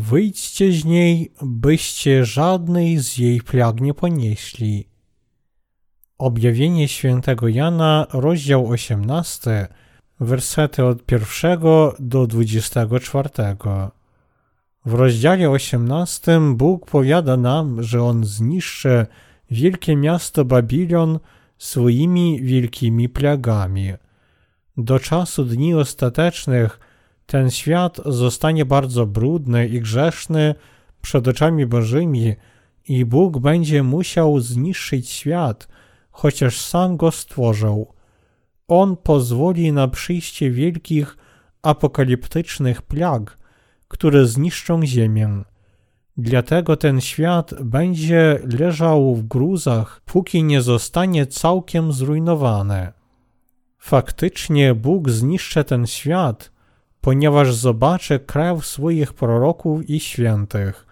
Wyjdźcie z niej, byście żadnej z jej plag nie ponieśli. Objawienie świętego Jana, rozdział 18, wersety od 1 do 24. W rozdziale 18 Bóg powiada nam, że On zniszczy wielkie miasto Babilon swoimi wielkimi plagami. Do czasu dni ostatecznych ten świat zostanie bardzo brudny i grzeszny przed oczami Bożymi i Bóg będzie musiał zniszczyć świat, chociaż sam go stworzył. On pozwoli na przyjście wielkich apokaliptycznych plag, które zniszczą ziemię. Dlatego ten świat będzie leżał w gruzach, póki nie zostanie całkiem zrujnowany. Faktycznie Bóg zniszczy ten świat, ponieważ zobaczy krew swoich proroków i świętych,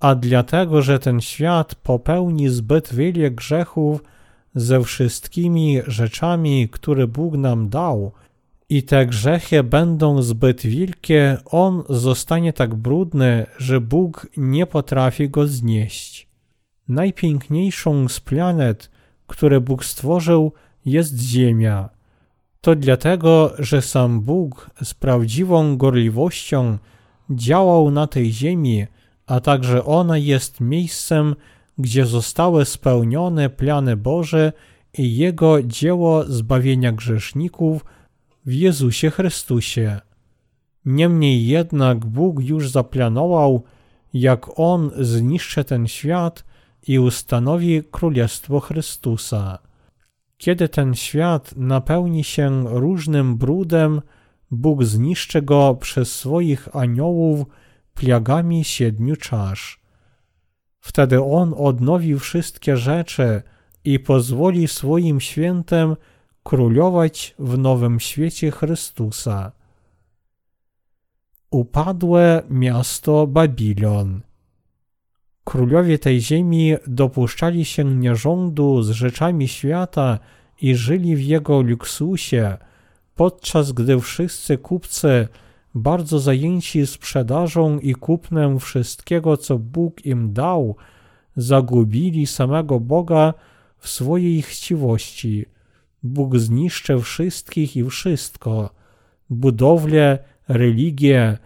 a dlatego, że ten świat popełni zbyt wiele grzechów ze wszystkimi rzeczami, które Bóg nam dał, i te grzechy będą zbyt wielkie, on zostanie tak brudny, że Bóg nie potrafi go znieść. Najpiękniejszą z planet, które Bóg stworzył, jest Ziemia. To dlatego, że sam Bóg z prawdziwą gorliwością działał na tej ziemi, a także ona jest miejscem, gdzie zostały spełnione plany Boże i Jego dzieło zbawienia grzeszników w Jezusie Chrystusie. Niemniej jednak Bóg już zaplanował, jak On zniszczy ten świat i ustanowi Królestwo Chrystusa. Kiedy ten świat napełni się różnym brudem, Bóg zniszczy go przez swoich aniołów plagami siedmiu czasz. Wtedy On odnowi wszystkie rzeczy i pozwoli swoim świętem królować w nowym świecie Chrystusa. Upadłe miasto Babilon. Królowie tej ziemi dopuszczali się nierządu z rzeczami świata i żyli w jego luksusie, podczas gdy wszyscy kupcy, bardzo zajęci sprzedażą i kupnem wszystkiego, co Bóg im dał, zagubili samego Boga w swojej chciwości. Bóg zniszczy wszystkich i wszystko, budowlę, religię,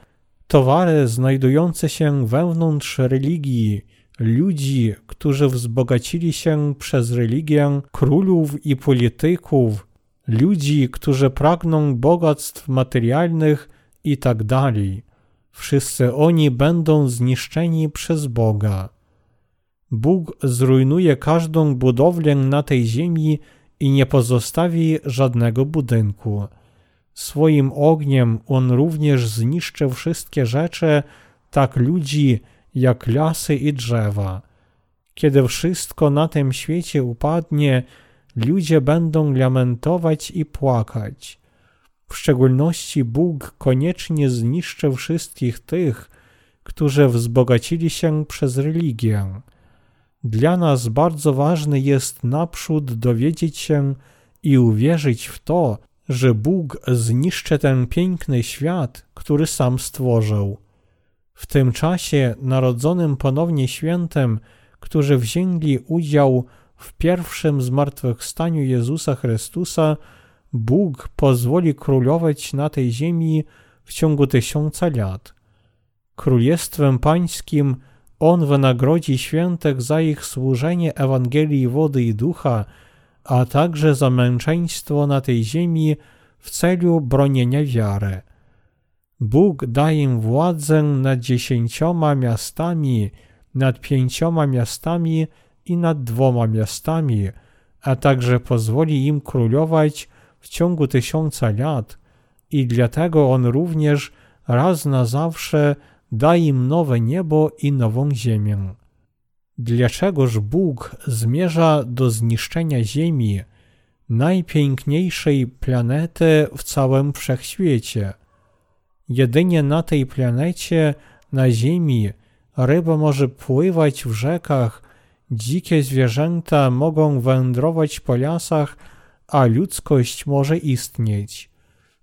towary znajdujące się wewnątrz religii, ludzi, którzy wzbogacili się przez religię, królów i polityków, ludzi, którzy pragną bogactw materialnych i tak. Wszyscy oni będą zniszczeni przez Boga. Bóg zrujnuje każdą budowlę na tej ziemi i nie pozostawi żadnego budynku. Swoim ogniem on również zniszczy wszystkie rzeczy, tak ludzi, jak lasy i drzewa. Kiedy wszystko na tym świecie upadnie, ludzie będą lamentować i płakać. W szczególności Bóg koniecznie zniszczy wszystkich tych, którzy wzbogacili się przez religię. Dla nas bardzo ważne jest naprzód dowiedzieć się i uwierzyć w to, że Bóg zniszczy ten piękny świat, który sam stworzył. W tym czasie narodzonym ponownie świętem, którzy wzięli udział w pierwszym zmartwychwstaniu Jezusa Chrystusa, Bóg pozwoli królować na tej ziemi w ciągu tysiąca lat. Królestwem Pańskim On wynagrodzi świętych za ich służenie Ewangelii wody i ducha, a także za męczeństwo na tej ziemi w celu bronienia wiary. Bóg daje im władzę nad dziesięcioma miastami, nad pięcioma miastami i nad dwoma miastami, a także pozwoli im królować w ciągu tysiąca lat i dlatego On również raz na zawsze da im nowe niebo i nową ziemię. Dlaczegoż Bóg zmierza do zniszczenia Ziemi, najpiękniejszej planety w całym wszechświecie? Jedynie na tej planecie, na Ziemi, ryba może pływać w rzekach, dzikie zwierzęta mogą wędrować po lasach, a ludzkość może istnieć.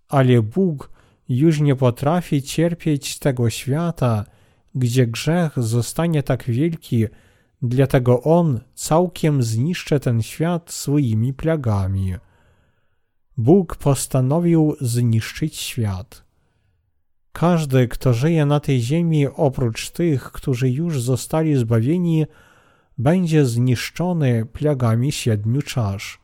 Ale Bóg już nie potrafi cierpieć tego świata, gdzie grzech zostanie tak wielki, dlatego On całkiem zniszczy ten świat swoimi plagami. Bóg postanowił zniszczyć świat. Każdy, kto żyje na tej ziemi, oprócz tych, którzy już zostali zbawieni, będzie zniszczony plagami siedmiu czasz.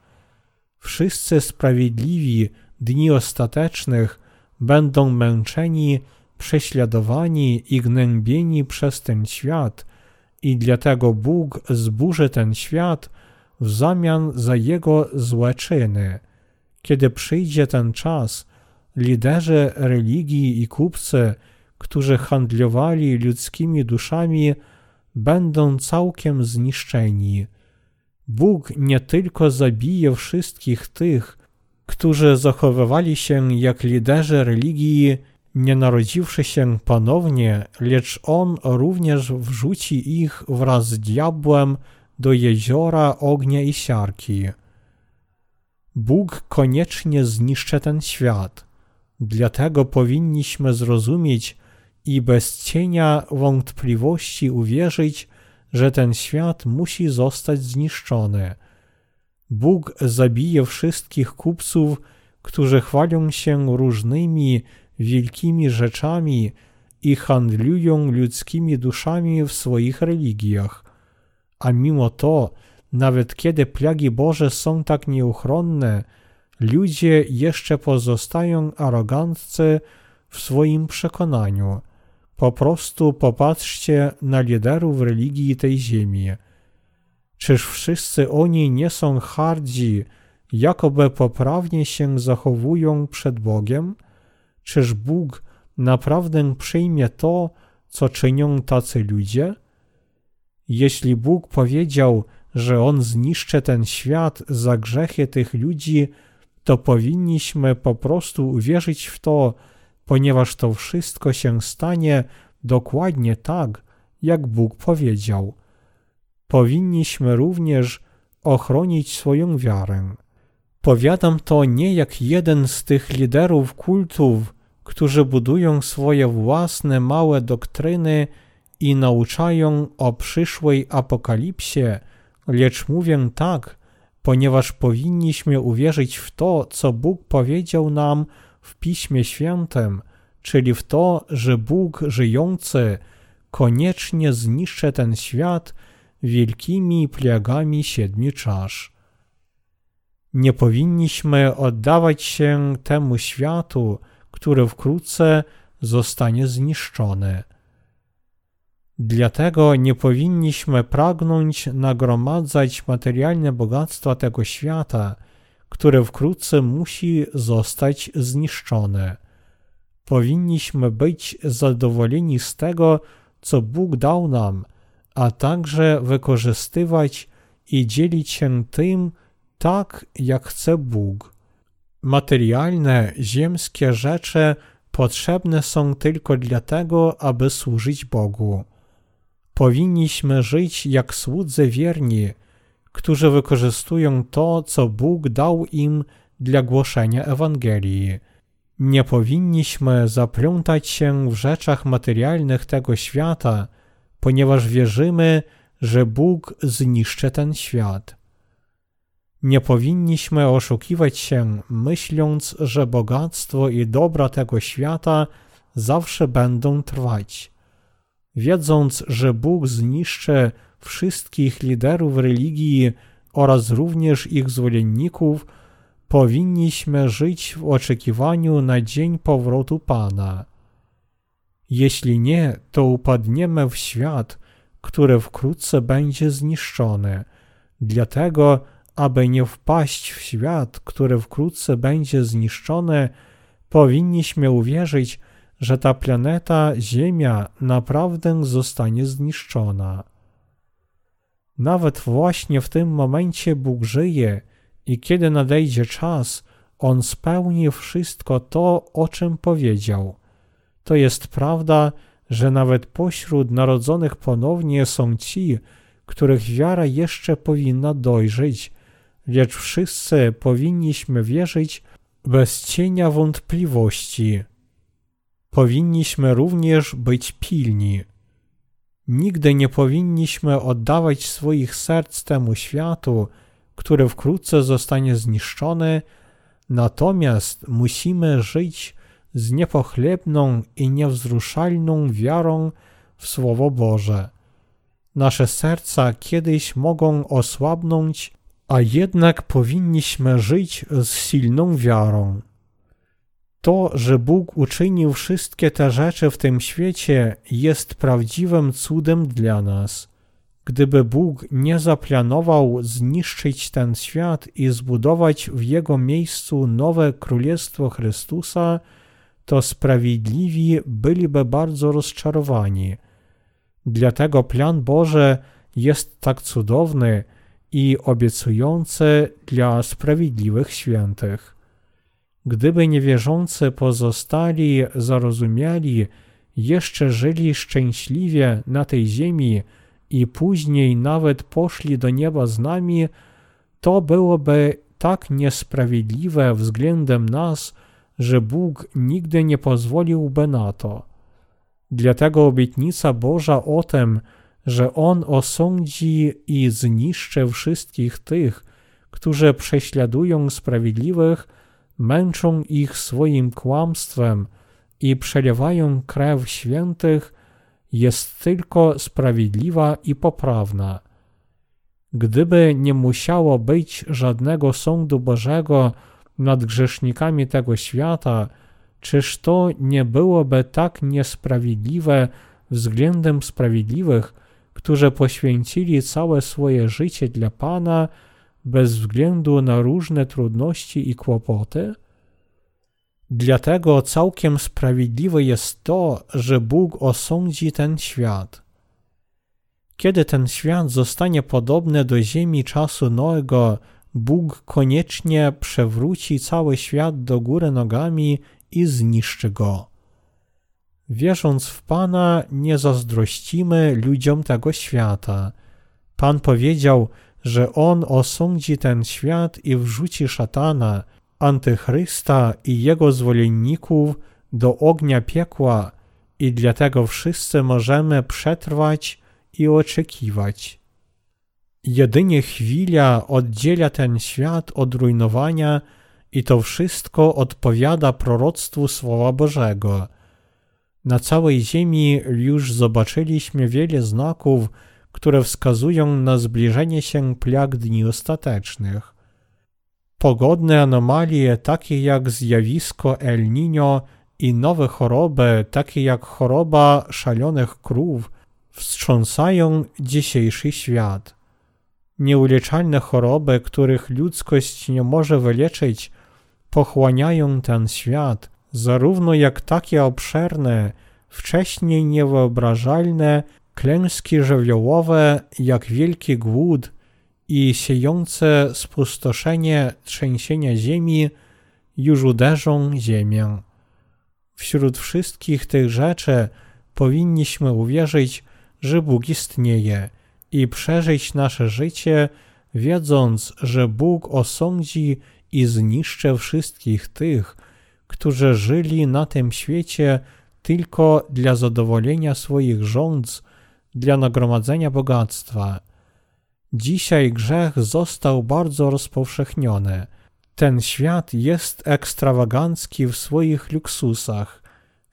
Wszyscy sprawiedliwi dni ostatecznych będą męczeni, prześladowani i gnębieni przez ten świat i dlatego Bóg zburzy ten świat w zamian za jego złe czyny. Kiedy przyjdzie ten czas, liderzy religii i kupcy, którzy handlowali ludzkimi duszami, będą całkiem zniszczeni. Bóg nie tylko zabije wszystkich tych, którzy zachowywali się jak liderzy religii, nie narodziwszy się ponownie, lecz On również wrzuci ich wraz z diabłem do jeziora ognia i siarki. Bóg koniecznie zniszczy ten świat. Dlatego powinniśmy zrozumieć i bez cienia wątpliwości uwierzyć, że ten świat musi zostać zniszczony. Bóg zabije wszystkich kupców, którzy chwalą się różnymi wielkimi rzeczami i handlują ludzkimi duszami w swoich religiach. A mimo to, nawet kiedy plagi Boże są tak nieuchronne, ludzie jeszcze pozostają aroganccy w swoim przekonaniu. Po prostu popatrzcie na liderów religii tej ziemi. Czyż wszyscy oni nie są hardzi, jakoby poprawnie się zachowują przed Bogiem? Czyż Bóg naprawdę przyjmie to, co czynią tacy ludzie? Jeśli Bóg powiedział, że On zniszczy ten świat za grzechy tych ludzi, to powinniśmy po prostu uwierzyć w to, ponieważ to wszystko się stanie dokładnie tak, jak Bóg powiedział. Powinniśmy również ochronić swoją wiarę. Powiadam to nie jak jeden z tych liderów kultów, którzy budują swoje własne małe doktryny i nauczają o przyszłej apokalipsie, lecz mówię tak, ponieważ powinniśmy uwierzyć w to, co Bóg powiedział nam w Piśmie Świętym, czyli w to, że Bóg żyjący koniecznie zniszczy ten świat wielkimi plagami siedmiu czasz. Nie powinniśmy oddawać się temu światu, który wkrótce zostanie zniszczony. Dlatego nie powinniśmy pragnąć nagromadzać materialne bogactwa tego świata, które wkrótce musi zostać zniszczone. Powinniśmy być zadowoleni z tego, co Bóg dał nam, a także wykorzystywać i dzielić się tym tak, jak chce Bóg. Materialne, ziemskie rzeczy potrzebne są tylko dlatego, aby służyć Bogu. Powinniśmy żyć jak słudzy wierni, którzy wykorzystują to, co Bóg dał im dla głoszenia Ewangelii. Nie powinniśmy zaplątać się w rzeczach materialnych tego świata, ponieważ wierzymy, że Bóg zniszczy ten świat. Nie powinniśmy oszukiwać się, myśląc, że bogactwo i dobra tego świata zawsze będą trwać. Wiedząc, że Bóg zniszczy wszystkich liderów religii oraz również ich zwolenników, powinniśmy żyć w oczekiwaniu na dzień powrotu Pana. Jeśli nie, to upadniemy w świat, który wkrótce będzie zniszczony. Dlatego, aby nie wpaść w świat, który wkrótce będzie zniszczony, powinniśmy uwierzyć, że ta planeta Ziemia naprawdę zostanie zniszczona. Nawet właśnie w tym momencie Bóg żyje i kiedy nadejdzie czas, On spełni wszystko to, o czym powiedział. To jest prawda, że nawet pośród narodzonych ponownie są ci, których wiara jeszcze powinna dojrzeć, lecz wszyscy powinniśmy wierzyć bez cienia wątpliwości. Powinniśmy również być pilni. Nigdy nie powinniśmy oddawać swoich serc temu światu, który wkrótce zostanie zniszczony, natomiast musimy żyć z niepochlebną i niewzruszalną wiarą w Słowo Boże. Nasze serca kiedyś mogą osłabnąć, a jednak powinniśmy żyć z silną wiarą. To, że Bóg uczynił wszystkie te rzeczy w tym świecie, jest prawdziwym cudem dla nas. Gdyby Bóg nie zaplanował zniszczyć ten świat i zbudować w jego miejscu nowe Królestwo Chrystusa, to sprawiedliwi byliby bardzo rozczarowani. Dlatego plan Boży jest tak cudowny i obiecujący dla sprawiedliwych świętych. Gdyby niewierzący pozostali zarozumiali, jeszcze żyli szczęśliwie na tej ziemi i później nawet poszli do nieba z nami, to byłoby tak niesprawiedliwe względem nas, że Bóg nigdy nie pozwoliłby na to. Dlatego obietnica Boża o tym, że On osądzi i zniszczy wszystkich tych, którzy prześladują sprawiedliwych, męczą ich swoim kłamstwem i przelewają krew świętych, jest tylko sprawiedliwa i poprawna. Gdyby nie musiało być żadnego sądu Bożego nad grzesznikami tego świata, czyż to nie byłoby tak niesprawiedliwe względem sprawiedliwych, którzy poświęcili całe swoje życie dla Pana, bez względu na różne trudności i kłopoty? Dlatego całkiem sprawiedliwe jest to, że Bóg osądzi ten świat. Kiedy ten świat zostanie podobny do ziemi czasu Noego, Bóg koniecznie przewróci cały świat do góry nogami i zniszczy go. Wierząc w Pana, nie zazdrościmy ludziom tego świata. Pan powiedział, że On osądzi ten świat i wrzuci szatana, antychrysta i jego zwolenników do ognia piekła i dlatego wszyscy możemy przetrwać i oczekiwać. Jedynie chwila oddziela ten świat od rujnowania i to wszystko odpowiada proroctwu Słowa Bożego. Na całej ziemi już zobaczyliśmy wiele znaków, które wskazują na zbliżenie się plag dni ostatecznych. Pogodne anomalie, takie jak zjawisko El Niño i nowe choroby, takie jak choroba szalonych krów, wstrząsają dzisiejszy świat. Nieuleczalne choroby, których ludzkość nie może wyleczyć, pochłaniają ten świat, zarówno jak takie obszerne, wcześniej niewyobrażalne klęski żywiołowe, jak wielki głód i siejące spustoszenie trzęsienia ziemi już uderzą ziemię. Wśród wszystkich tych rzeczy powinniśmy uwierzyć, że Bóg istnieje i przeżyć nasze życie, wiedząc, że Bóg osądzi i zniszczy wszystkich tych, którzy żyli na tym świecie tylko dla zadowolenia swoich rządz, dla nagromadzenia bogactwa. Dzisiaj grzech został bardzo rozpowszechniony. Ten świat jest ekstrawagancki w swoich luksusach.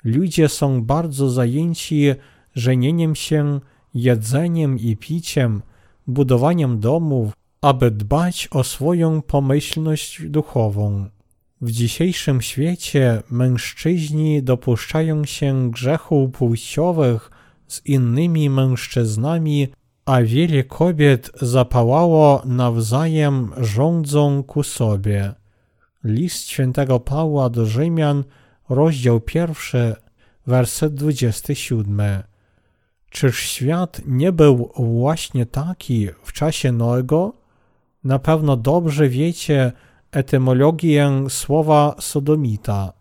Ludzie są bardzo zajęci żenieniem się, jedzeniem i piciem, budowaniem domów, aby dbać o swoją pomyślność duchową. W dzisiejszym świecie mężczyźni dopuszczają się grzechów płciowych z innymi mężczyznami, a wiele kobiet zapałało nawzajem rządzą ku sobie. List świętego Pawła do Rzymian, rozdział pierwszy, werset 27. Czyż świat nie był właśnie taki w czasie Noego? Na pewno dobrze wiecie etymologię słowa sodomita.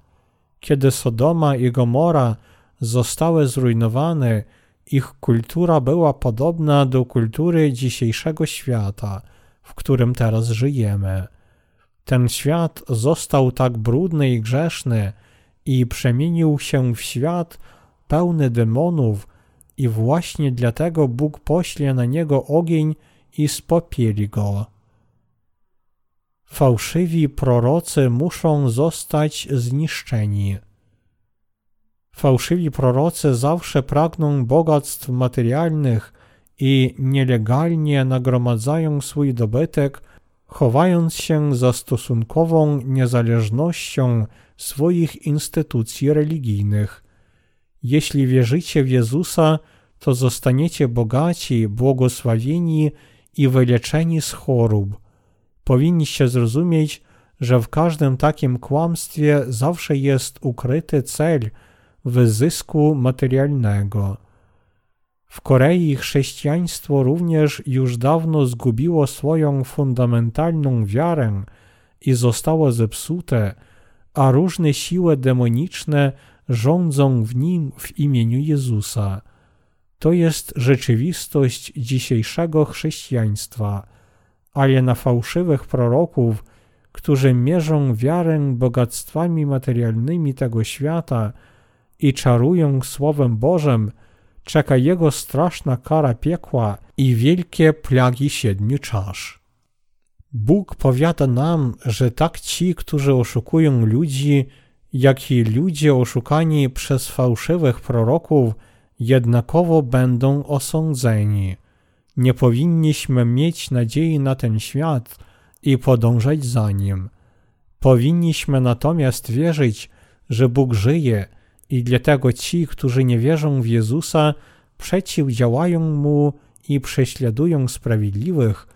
Kiedy Sodoma i Gomora zostały zrujnowane, ich kultura była podobna do kultury dzisiejszego świata, w którym teraz żyjemy. Ten świat został tak brudny i grzeszny i przemienił się w świat pełny demonów i właśnie dlatego Bóg pośle na niego ogień i spopieli go. Fałszywi prorocy muszą zostać zniszczeni. Fałszywi prorocy zawsze pragną bogactw materialnych i nielegalnie nagromadzają swój dobytek, chowając się za stosunkową niezależnością swoich instytucji religijnych. Jeśli wierzycie w Jezusa, to zostaniecie bogaci, błogosławieni i wyleczeni z chorób. Powinniście zrozumieć, że w każdym takim kłamstwie zawsze jest ukryty cel wyzysku materialnego. W Korei chrześcijaństwo również już dawno zgubiło swoją fundamentalną wiarę i zostało zepsute, a różne siły demoniczne rządzą w nim w imieniu Jezusa. To jest rzeczywistość dzisiejszego chrześcijaństwa, ale na fałszywych proroków, którzy mierzą wiarę bogactwami materialnymi tego świata i czarują Słowem Bożym, czeka jego straszna kara piekła i wielkie plagi siedmiu czasz. Bóg powiada nam, że tak ci, którzy oszukują ludzi, jak i ludzie oszukani przez fałszywych proroków, jednakowo będą osądzeni. Nie powinniśmy mieć nadziei na ten świat i podążać za nim. Powinniśmy natomiast wierzyć, że Bóg żyje i dlatego ci, którzy nie wierzą w Jezusa, przeciwdziałają Mu i prześladują sprawiedliwych,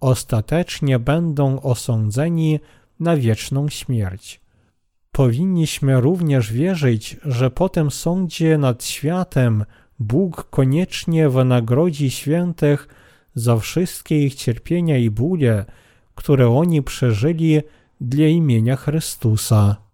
ostatecznie będą osądzeni na wieczną śmierć. Powinniśmy również wierzyć, że po tym sądzie nad światem Bóg koniecznie wynagrodzi świętych za wszystkie ich cierpienia i bóle, które oni przeżyli dla imienia Chrystusa.